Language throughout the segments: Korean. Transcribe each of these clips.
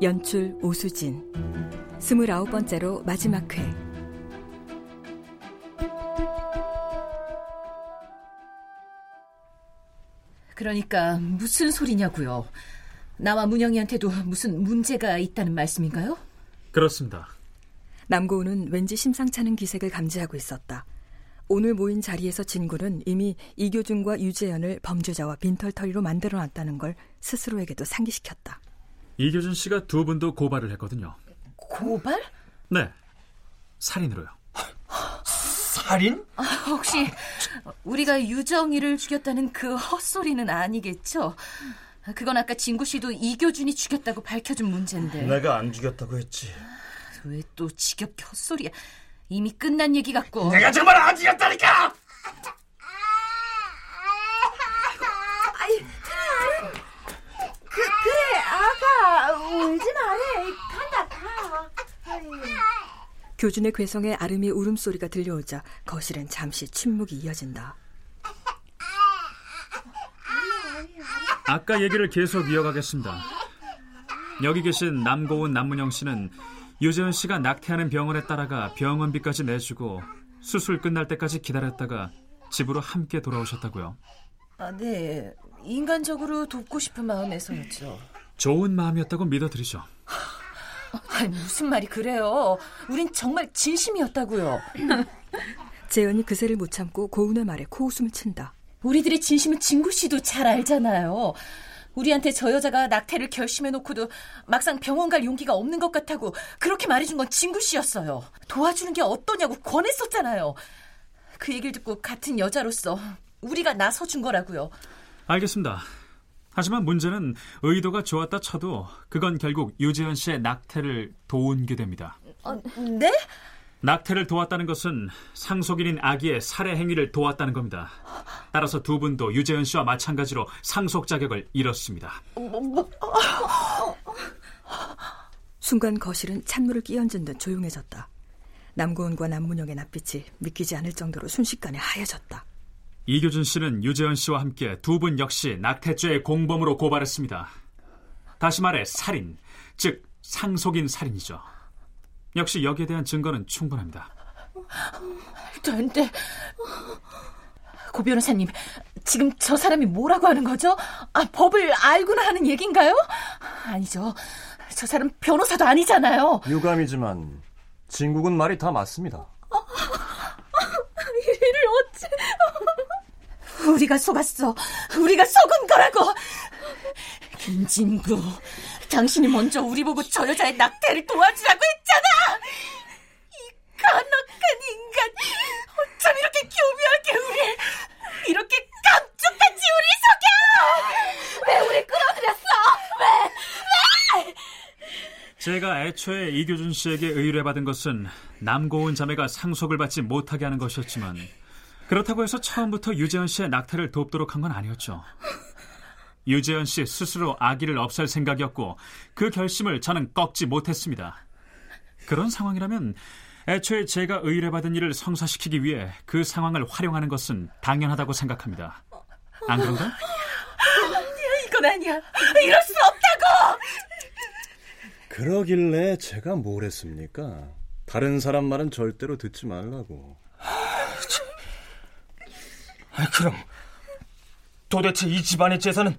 연출 오수진 스물아홉 번째로 마지막 회 그러니까 무슨 소리냐고요? 나와 문영이한테도 무슨 문제가 있다는 말씀인가요? 그렇습니다. 남고은은 왠지 심상찮은 기색을 감지하고 있었다. 오늘 모인 자리에서 진구는 이미 이교준과 유재현을 범죄자와 빈털터리로 만들어놨다는 걸 스스로에게도 상기시켰다. 이교준 씨가 두 분도 고발을 했거든요. 고발? 네. 살인으로요. 살인? 아, 혹시 우리가 유정이를 죽였다는 그 헛소리는 아니겠죠? 그건 아까 진구 씨도 이교준이 죽였다고 밝혀준 문제인데. 내가 안 죽였다고 했지. 왜 또 지겹게 헛소리야? 이미 끝난 얘기 같고. 내가 정말 안 죽였다니까! 그 그래 아가 울지 마래 간다 가. 교준의 괴성에 아름이 울음소리가 들려오자 거실엔 잠시 침묵이 이어진다. 아까 얘기를 계속 이어가겠습니다. 여기 계신 남고은 남문영 씨는 유재현 씨가 낙태하는 병원에 따라가 병원비까지 내주고 수술 끝날 때까지 기다렸다가 집으로 함께 돌아오셨다고요. 아, 네. 인간적으로 돕고 싶은 마음에서였죠. 좋은 마음이었다고 믿어드리죠. 아니, 무슨 말이 그래요? 우린 정말 진심이었다고요. 재현이 그새를 못 참고 고운의 말에 코웃음을 친다. 우리들의 진심은 진구 씨도 잘 알잖아요. 우리한테 저 여자가 낙태를 결심해놓고도 막상 병원 갈 용기가 없는 것 같다고 그렇게 말해준 건 진구 씨였어요. 도와주는 게 어떠냐고 권했었잖아요. 그 얘기를 듣고 같은 여자로서 우리가 나서준 거라고요. 알겠습니다. 하지만 문제는 의도가 좋았다 쳐도 그건 결국 유재현 씨의 낙태를 도운 게 됩니다. 어, 네? 낙태를 도왔다는 것은 상속인인 아기의 살해 행위를 도왔다는 겁니다. 따라서 두 분도 유재현 씨와 마찬가지로 상속 자격을 잃었습니다. 순간 거실은 찬물을 끼얹은 듯 조용해졌다. 남고은과 남문영의 낯빛이 믿기지 않을 정도로 순식간에 하얘졌다. 이교준 씨는 유재현 씨와 함께 두 분 역시 낙태죄의 공범으로 고발했습니다. 다시 말해 살인, 즉 상속인 살인이죠. 역시 여기에 대한 증거는 충분합니다. 말도 안 돼. 고 변호사님, 지금 저 사람이 뭐라고 하는 거죠? 아, 법을 알고나 하는 얘긴가요? 아니죠. 저 사람 변호사도 아니잖아요. 유감이지만 진국은 말이 다 맞습니다. 이를 어째? 우리가 속았어. 우리가 속은 거라고. 김진구, 당신이 먼저 우리 보고 저 여자의 낙태를 도와주라고 했잖아. 이 간악한 인간, 어쩜 이렇게 교묘하게 우리 이렇게 감쪽같이 우리 속여? 왜 우리 끌어들였어? 왜? 왜? 제가 애초에 이교준 씨에게 의뢰받은 것은 남고은 자매가 상속을 받지 못하게 하는 것이었지만 그렇다고 해서 처음부터 유재현 씨의 낙태를 돕도록 한 건 아니었죠. 유재현 씨 스스로 아기를 없앨 생각이었고 그 결심을 저는 꺾지 못했습니다. 그런 상황이라면 애초에 제가 의뢰받은 일을 성사시키기 위해 그 상황을 활용하는 것은 당연하다고 생각합니다. 안 그런가? 이건 아니야. 이럴 수 없다고. 그러길래 제가 뭘 했습니까? 다른 사람 말은 절대로 듣지 말라고. 아, 그럼 도대체 이 집안의 재산은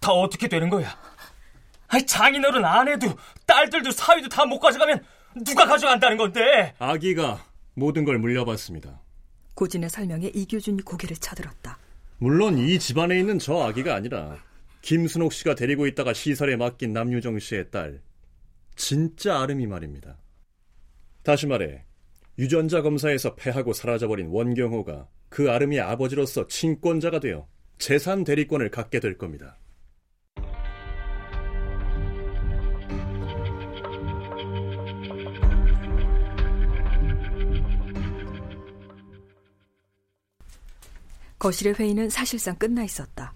다 어떻게 되는 거야? 아이, 장인어른 아내도 딸들도 사위도 다 못 가져가면 누가 가져간다는 건데? 아기가 모든 걸 물려받습니다. 고진의 설명에 이교준이 고개를 쳐들었다. 물론 이 집안에 있는 저 아기가 아니라 김순옥 씨가 데리고 있다가 시설에 맡긴 남유정 씨의 딸 진짜 아름이 말입니다. 다시 말해 유전자 검사에서 패하고 사라져버린 원경호가 그 아름이의 아버지로서 친권자가 되어 재산 대리권을 갖게 될 겁니다. 거실의 회의는 사실상 끝나 있었다.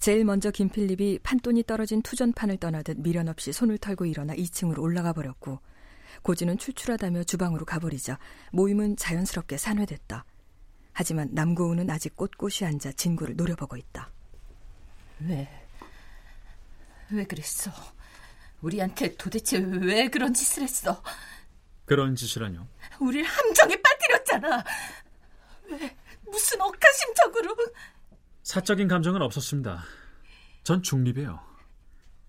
제일 먼저 김필립이 판돈이 떨어진 투전판을 떠나듯 미련 없이 손을 털고 일어나 2층으로 올라가 버렸고 고진은 출출하다며 주방으로 가버리자 모임은 자연스럽게 산회됐다. 하지만 남고은은 아직 꼿꼿이 앉아 진구를 노려보고 있다. 왜? 왜 그랬어? 우리한테 도대체 왜 그런 짓을 했어? 그런 짓이라뇨? 우릴 함정에 빠뜨렸잖아. 왜? 무슨 억하심적으로? 사적인 감정은 없었습니다. 전 중립이에요.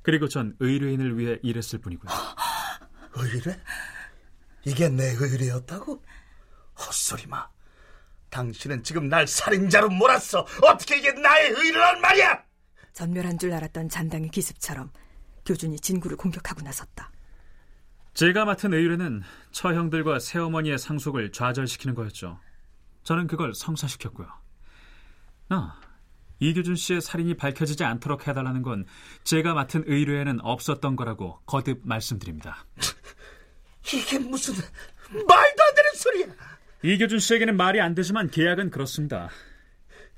그리고 전 의뢰인을 위해 일했을 뿐이고요. 의뢰? 이게 내 의뢰였다고? 헛소리 마. 당신은 지금 날 살인자로 몰았어. 어떻게 이게 나의 의뢰란 말이야? 전멸한 줄 알았던 잔당의 기습처럼 교준이 진구를 공격하고 나섰다. 제가 맡은 의뢰는 처형들과 새어머니의 상속을 좌절시키는 거였죠. 저는 그걸 성사시켰고요. 아, 이규준 씨의 살인이 밝혀지지 않도록 해달라는 건 제가 맡은 의뢰에는 없었던 거라고 거듭 말씀드립니다. 이게 무슨 말도 안 되는 소리야. 이규준 씨에게는 말이 안 되지만 계약은 그렇습니다.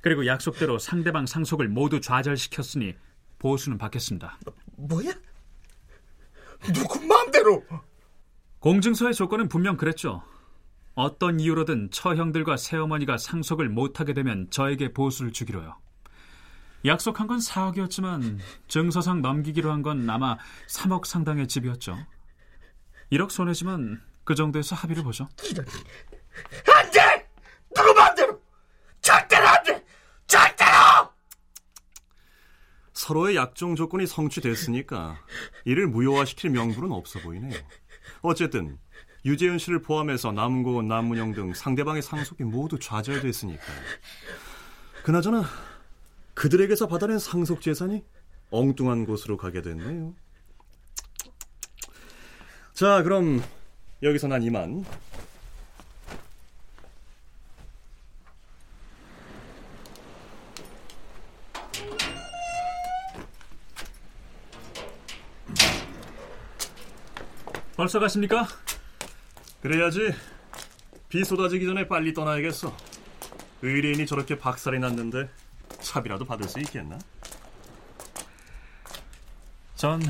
그리고 약속대로 상대방 상속을 모두 좌절시켰으니 보수는 받겠습니다. 뭐야? 누구 마음대로? 공증서의 조건은 분명 그랬죠. 어떤 이유로든 처형들과 새어머니가 상속을 못하게 되면 저에게 보수를 주기로요. 약속한 건 4억이었지만 증서상 넘기기로 한 건 아마 3억 상당의 집이었죠. 1억 손해지만 그 정도에서 합의를 보죠. 안 돼! 누구 마음대로! 절대로 안 돼! 절대로! 서로의 약정 조건이 성취됐으니까 이를 무효화시킬 명분은 없어 보이네요. 어쨌든 유재현 씨를 포함해서 남고은, 남문영 등 상대방의 상속이 모두 좌절됐으니까요. 그나저나 그들에게서 받아낸 상속 재산이 엉뚱한 곳으로 가게 됐네요. 자, 그럼 여기서 난 이만. 벌써 가십니까? 그래야지. 비 쏟아지기 전에 빨리 떠나야겠어. 의뢰인이 저렇게 박살이 났는데 차비라도 받을 수 있겠나? 전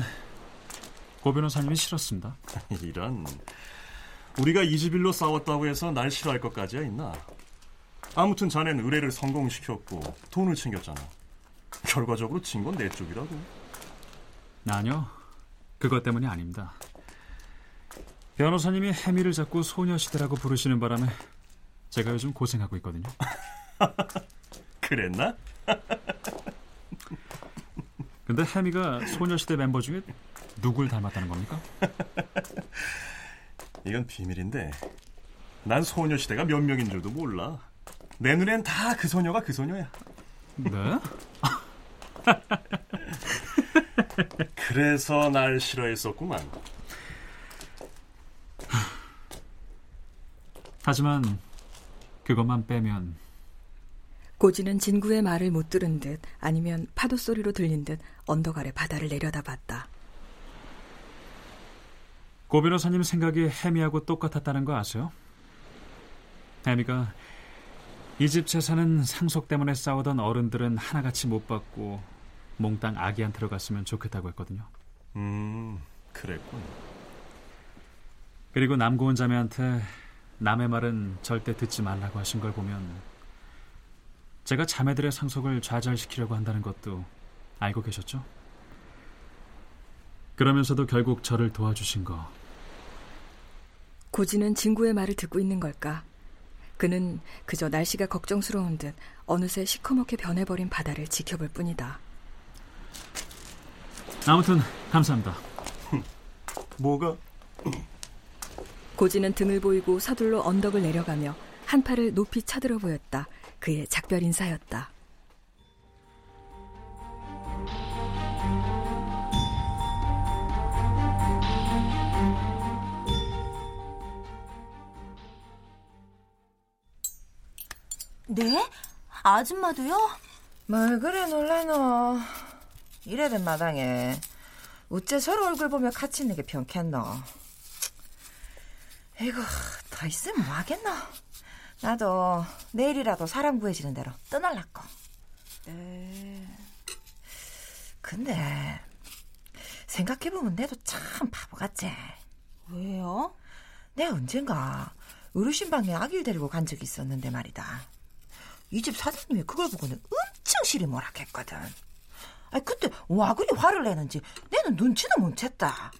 고 변호사님이 싫었습니다. 이런. 우리가 이주빌로 싸웠다고 해서 날 싫어할 것까지야 있나? 아무튼 자넨 의뢰를 성공시켰고 돈을 챙겼잖아. 결과적으로 진 건 내 쪽이라고. 아니요. 그것 때문이 아닙니다. 변호사님이 해미를 자꾸 소녀시대라고 부르시는 바람에 제가 요즘 고생하고 있거든요. 그랬나? 근데 해미가 소녀시대 멤버 중에 누굴 닮았다는 겁니까? 이건 비밀인데 난 소녀시대가 몇 명인 줄도 몰라. 내 눈엔 다 그 소녀가 그 소녀야. 네? 그래서 날 싫어했었구만. 하지만 그것만 빼면 고진은 진구의 말을 못 들은 듯 아니면 파도 소리로 들린 듯 언덕 아래 바다를 내려다봤다. 고 변호사님 생각이 해미하고 똑같았다는 거 아세요? 해미가 이 집 재산은 상속 때문에 싸우던 어른들은 하나같이 못 받고 몽땅 아기한테 들어갔으면 좋겠다고 했거든요. 음, 그랬군. 그리고 남고은 자매한테 남의 말은 절대 듣지 말라고 하신 걸 보면 제가 자매들의 상속을 좌절시키려고 한다는 것도 알고 계셨죠? 그러면서도 결국 저를 도와주신 거 고진은 진구의 말을 듣고 있는 걸까? 그는 그저 날씨가 걱정스러운 듯 어느새 시커멓게 변해버린 바다를 지켜볼 뿐이다. 아무튼 감사합니다. 뭐가? 고진은 등을 보이고 서둘러 언덕을 내려가며 한 팔을 높이 쳐들어 보였다. 그의 작별 인사였다. 네? 아줌마도요? 뭘 그래 놀라노. 이래된 마당에 어째 서로 얼굴 보며 같이 있는 게 편겠노. 이거 더 있으면 뭐 하겠노. 나도 내일이라도 사람 구해지는 대로 떠날라고. 네. 근데 생각해보면 내도 참 바보 같지. 왜요? 내가 언젠가 어르신 방에 아기를 데리고 간 적이 있었는데 말이다. 이 집 사장님이 그걸 보고는 엄청 실이 뭐락했거든. 아 그때 와 그리 화를 내는지 내는 눈치도 못 챘다.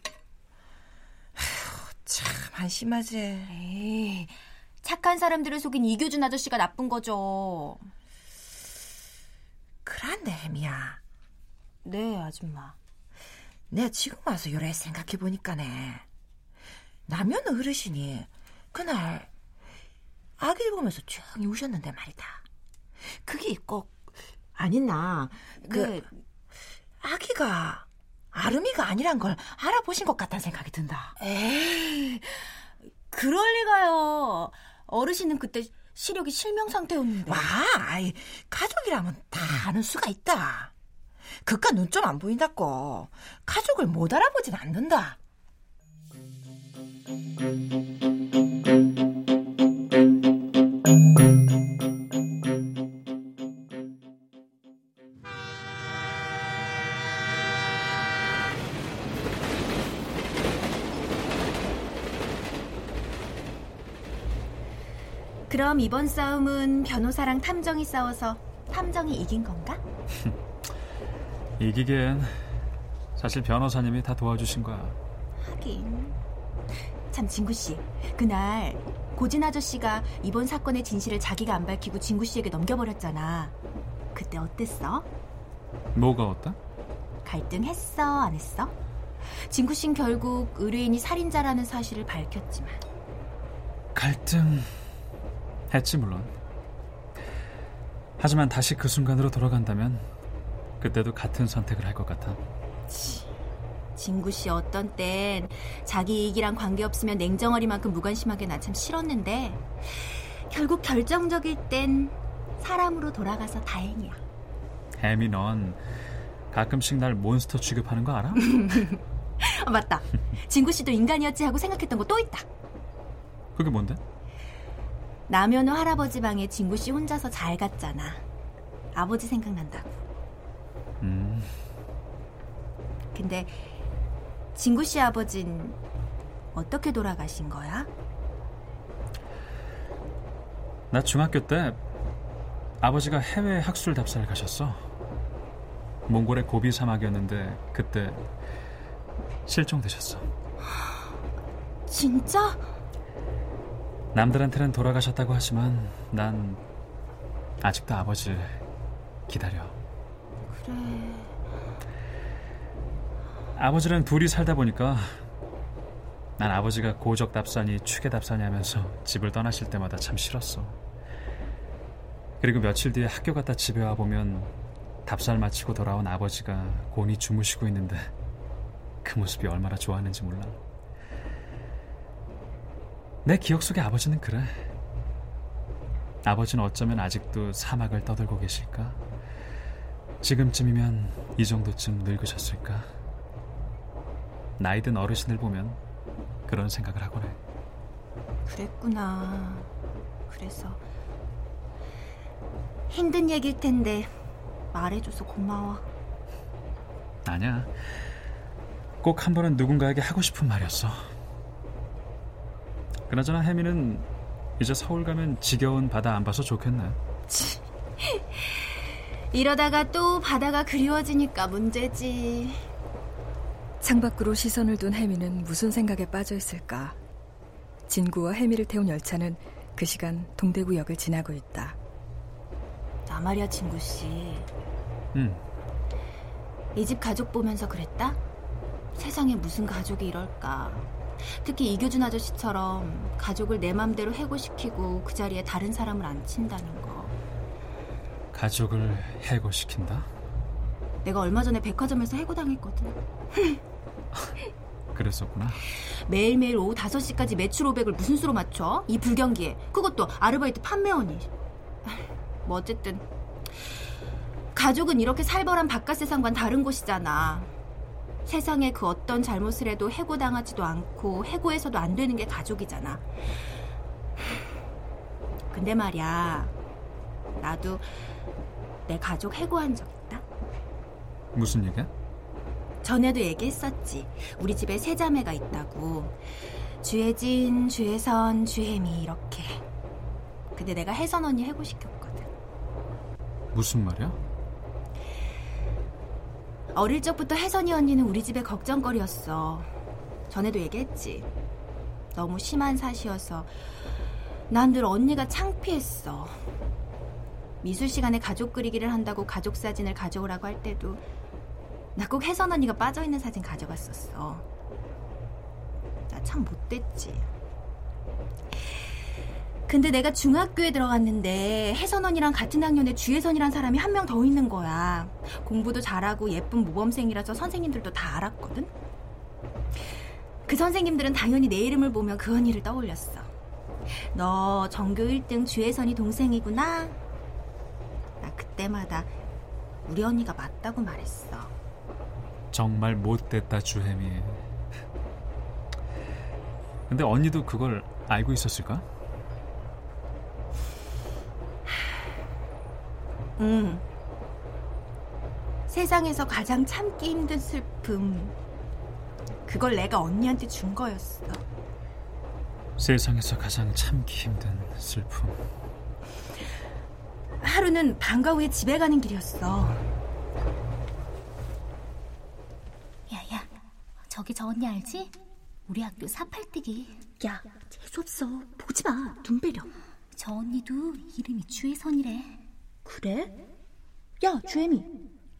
휴, 참 한심하지. 에이, 착한 사람들을 속인 이교준 아저씨가 나쁜 거죠. 그란데 혜미야. 네, 아줌마. 내가 지금 와서 요래 생각해 보니까네. 남현 어르신이 그날 아기를 보면서 조용히 우셨는데 말이다. 그게 꼭 아니나 그 네. 아기가 아름이가 아니란 걸 알아보신 것 같다는 생각이 든다. 에이, 그럴 리가요. 어르신은 그때 시력이 실명 상태였는데. 와, 아이, 가족이라면 다 아는 수가 있다. 그깟 눈 좀 안 보인다고 가족을 못 알아보진 않는다. 그럼 이번 싸움은 변호사랑 탐정이 싸워서 탐정이 이긴 건가? 이기기엔 사실 변호사님이 다 도와주신 거야. 하긴. 참 진구 씨, 그날 고진 아저씨가 이번 사건의 진실을 자기가 안 밝히고 진구 씨에게 넘겨버렸잖아. 그때 어땠어? 뭐가 어때? 갈등했어, 안 했어? 진구 씨는 결국 의뢰인이 살인자라는 사실을 밝혔지만. 갈등 했지 물론. 하지만 다시 그 순간으로 돌아간다면 그때도 같은 선택을 할 것 같아. 진구 씨 어떤 땐 자기 이익이랑 관계없으면 냉정어리만큼 무관심하게 나 참 싫었는데 결국 결정적일 땐 사람으로 돌아가서 다행이야. 혜미 넌 가끔씩 날 몬스터 취급하는 거 알아? 아, 맞다. 진구 씨도 인간이었지 하고 생각했던 거 또 있다. 그게 뭔데? 남현우 할아버지 방에 진구 씨 혼자서 잘 갔잖아. 아버지 생각난다고. 음, 근데 진구 씨 아버진 어떻게 돌아가신 거야? 나 중학교 때 아버지가 해외 학술 답사를 가셨어. 몽골의 고비 사막이었는데 그때 실종되셨어. 진짜? 남들한테는 돌아가셨다고 하지만 난 아직도 아버지 기다려. 그래. 아버지랑 둘이 살다 보니까 난 아버지가 고적 답사니 추계 답사니 하면서 집을 떠나실 때마다 참 싫었어. 그리고 며칠 뒤에 학교 갔다 집에 와 보면 답사를 마치고 돌아온 아버지가 곤히 주무시고 있는데 그 모습이 얼마나 좋았는지 몰라. 내 기억 속의 아버지는 그래. 아버지는 어쩌면 아직도 사막을 떠들고 계실까? 지금쯤이면 이 정도쯤 늙으셨을까? 나이 든 어르신을 보면 그런 생각을 하곤 해. 그랬구나. 그래서 힘든 얘기일 텐데 말해줘서 고마워. 아니야. 꼭 한 번은 누군가에게 하고 싶은 말이었어. 그나저나 혜미는 이제 서울 가면 지겨운 바다 안 봐서 좋겠네. 이러다가 또 바다가 그리워지니까 문제지. 창밖으로 시선을 둔 혜미는 무슨 생각에 빠져 있을까? 진구와 혜미를 태운 열차는 그 시간 동대구역을 지나고 있다. 나 말이야, 친구 씨. 응. 이 집 가족 보면서 그랬다? 세상에 무슨 가족이 이럴까. 특히 이교준 아저씨처럼 가족을 내 맘대로 해고시키고 그 자리에 다른 사람을 앉힌다는 거. 가족을 해고시킨다? 내가 얼마 전에 백화점에서 해고당했거든. 그랬었구나. 매일매일 오후 5시까지 매출 500을 무슨 수로 맞춰? 이 불경기에. 그것도 아르바이트 판매원이. 뭐 어쨌든 가족은 이렇게 살벌한 바깥 세상과는 다른 곳이잖아. 세상에 그 어떤 잘못을 해도 해고당하지도 않고 해고해서도 안 되는 게 가족이잖아. 근데 말이야, 나도 내 가족 해고한 적 있다. 무슨 얘기야? 전에도 얘기했었지. 우리 집에 세 자매가 있다고. 주혜진, 주혜선, 주혜미 이렇게. 근데 내가 혜선 언니 해고시켰거든. 무슨 말이야? 어릴 적부터 혜선이 언니는 우리 집의 걱정거리였어. 전에도 얘기했지. 너무 심한 사시여서 난 늘 언니가 창피했어. 미술 시간에 가족 그리기를 한다고 가족 사진을 가져오라고 할 때도 나 꼭 혜선 언니가 빠져있는 사진 가져갔었어. 나 참 못됐지. 근데 내가 중학교에 들어갔는데 혜선 언니랑 같은 학년에 주혜선이란 사람이 한 명 더 있는 거야. 공부도 잘하고 예쁜 모범생이라서 선생님들도 다 알았거든. 그 선생님들은 당연히 내 이름을 보며 그 언니를 떠올렸어. 너 전교 1등 주혜선이 동생이구나. 나 그때마다 우리 언니가 맞다고 말했어. 정말 못됐다 주혜미. 근데 언니도 그걸 알고 있었을까? 응. 세상에서 가장 참기 힘든 슬픔. 그걸 내가 언니한테 준 거였어. 세상에서 가장 참기 힘든 슬픔. 하루는 방과 후에 집에 가는 길이었어. 야야, 저기 저 언니 알지? 우리 학교 사팔뜨기. 야, 재수없어. 보지 마. 눈 배려. 저 언니도 이름이 주혜선이래. 그래? 야, 주혜미.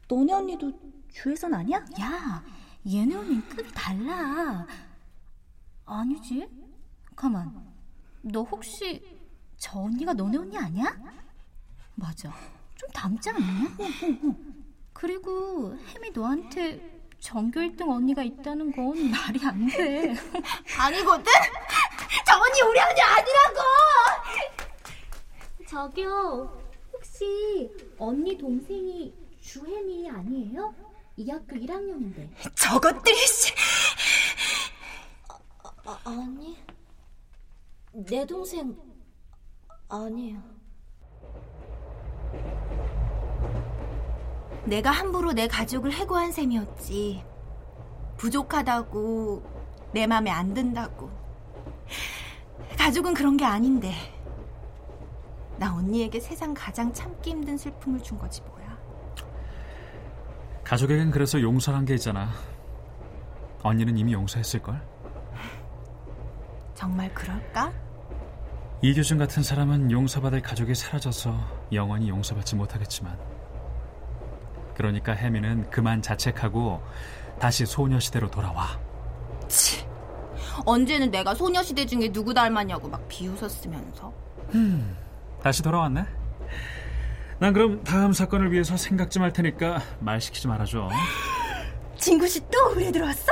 너네 언니도 주혜선 아니야? 야, 얘네 언니는 급이 달라. 아니지? 가만. 너 혹시 저 언니가 너네 언니 아니야? 맞아. 좀 닮지 않냐? 그리고 혜미 너한테 전교 1등 언니가 있다는 건 말이 안 돼. 아니거든? 저 언니 우리 언니 아니라고! 저기요. 혹시 언니 동생이 주혜미 아니에요? 이 학교 1학년인데. 저것들이 씨. 아, 아니. 내 동생 아니에요. 내가 함부로 내 가족을 해고한 셈이었지. 부족하다고, 내 맘에 안 든다고. 가족은 그런 게 아닌데. 나 언니에게 세상 가장 참기 힘든 슬픔을 준 거지 뭐야. 가족에겐 그래서 용서한 게 있잖아. 언니는 이미 용서했을걸? 정말 그럴까? 이교준 같은 사람은 용서받을 가족이 사라져서 영원히 용서받지 못하겠지만 그러니까 혜미는 그만 자책하고 다시 소녀시대로 돌아와. 치, 언제는 내가 소녀시대 중에 누구 닮았냐고 막 비웃었으면서. 음, 다시 돌아왔네. 난 그럼 다음 사건을 위해서 생각 좀 할 테니까 말 시키지 말아줘. 진구 씨 또 우리 들어왔어?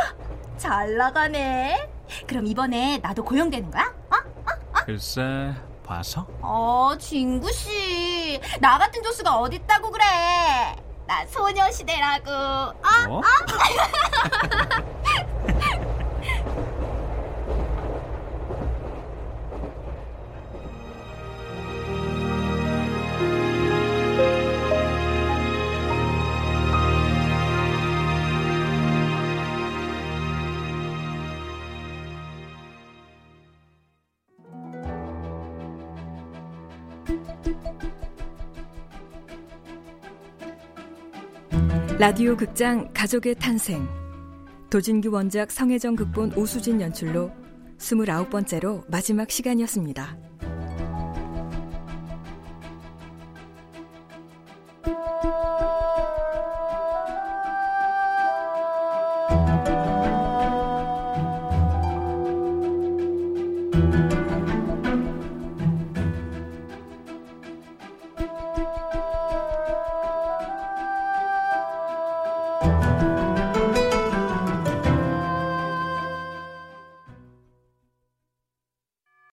잘 나가네. 그럼 이번에 나도 고용되는 거야? 어? 어? 어? 글쎄, 봐서? 어, 진구 씨. 나 같은 조수가 어딨다고 그래. 나 소녀시대라고. 어? 뭐? 어? 라디오 극장 가족의 탄생 도진규 원작 성혜정 극본 오수진 연출로 29번째로 마지막 시간이었습니다.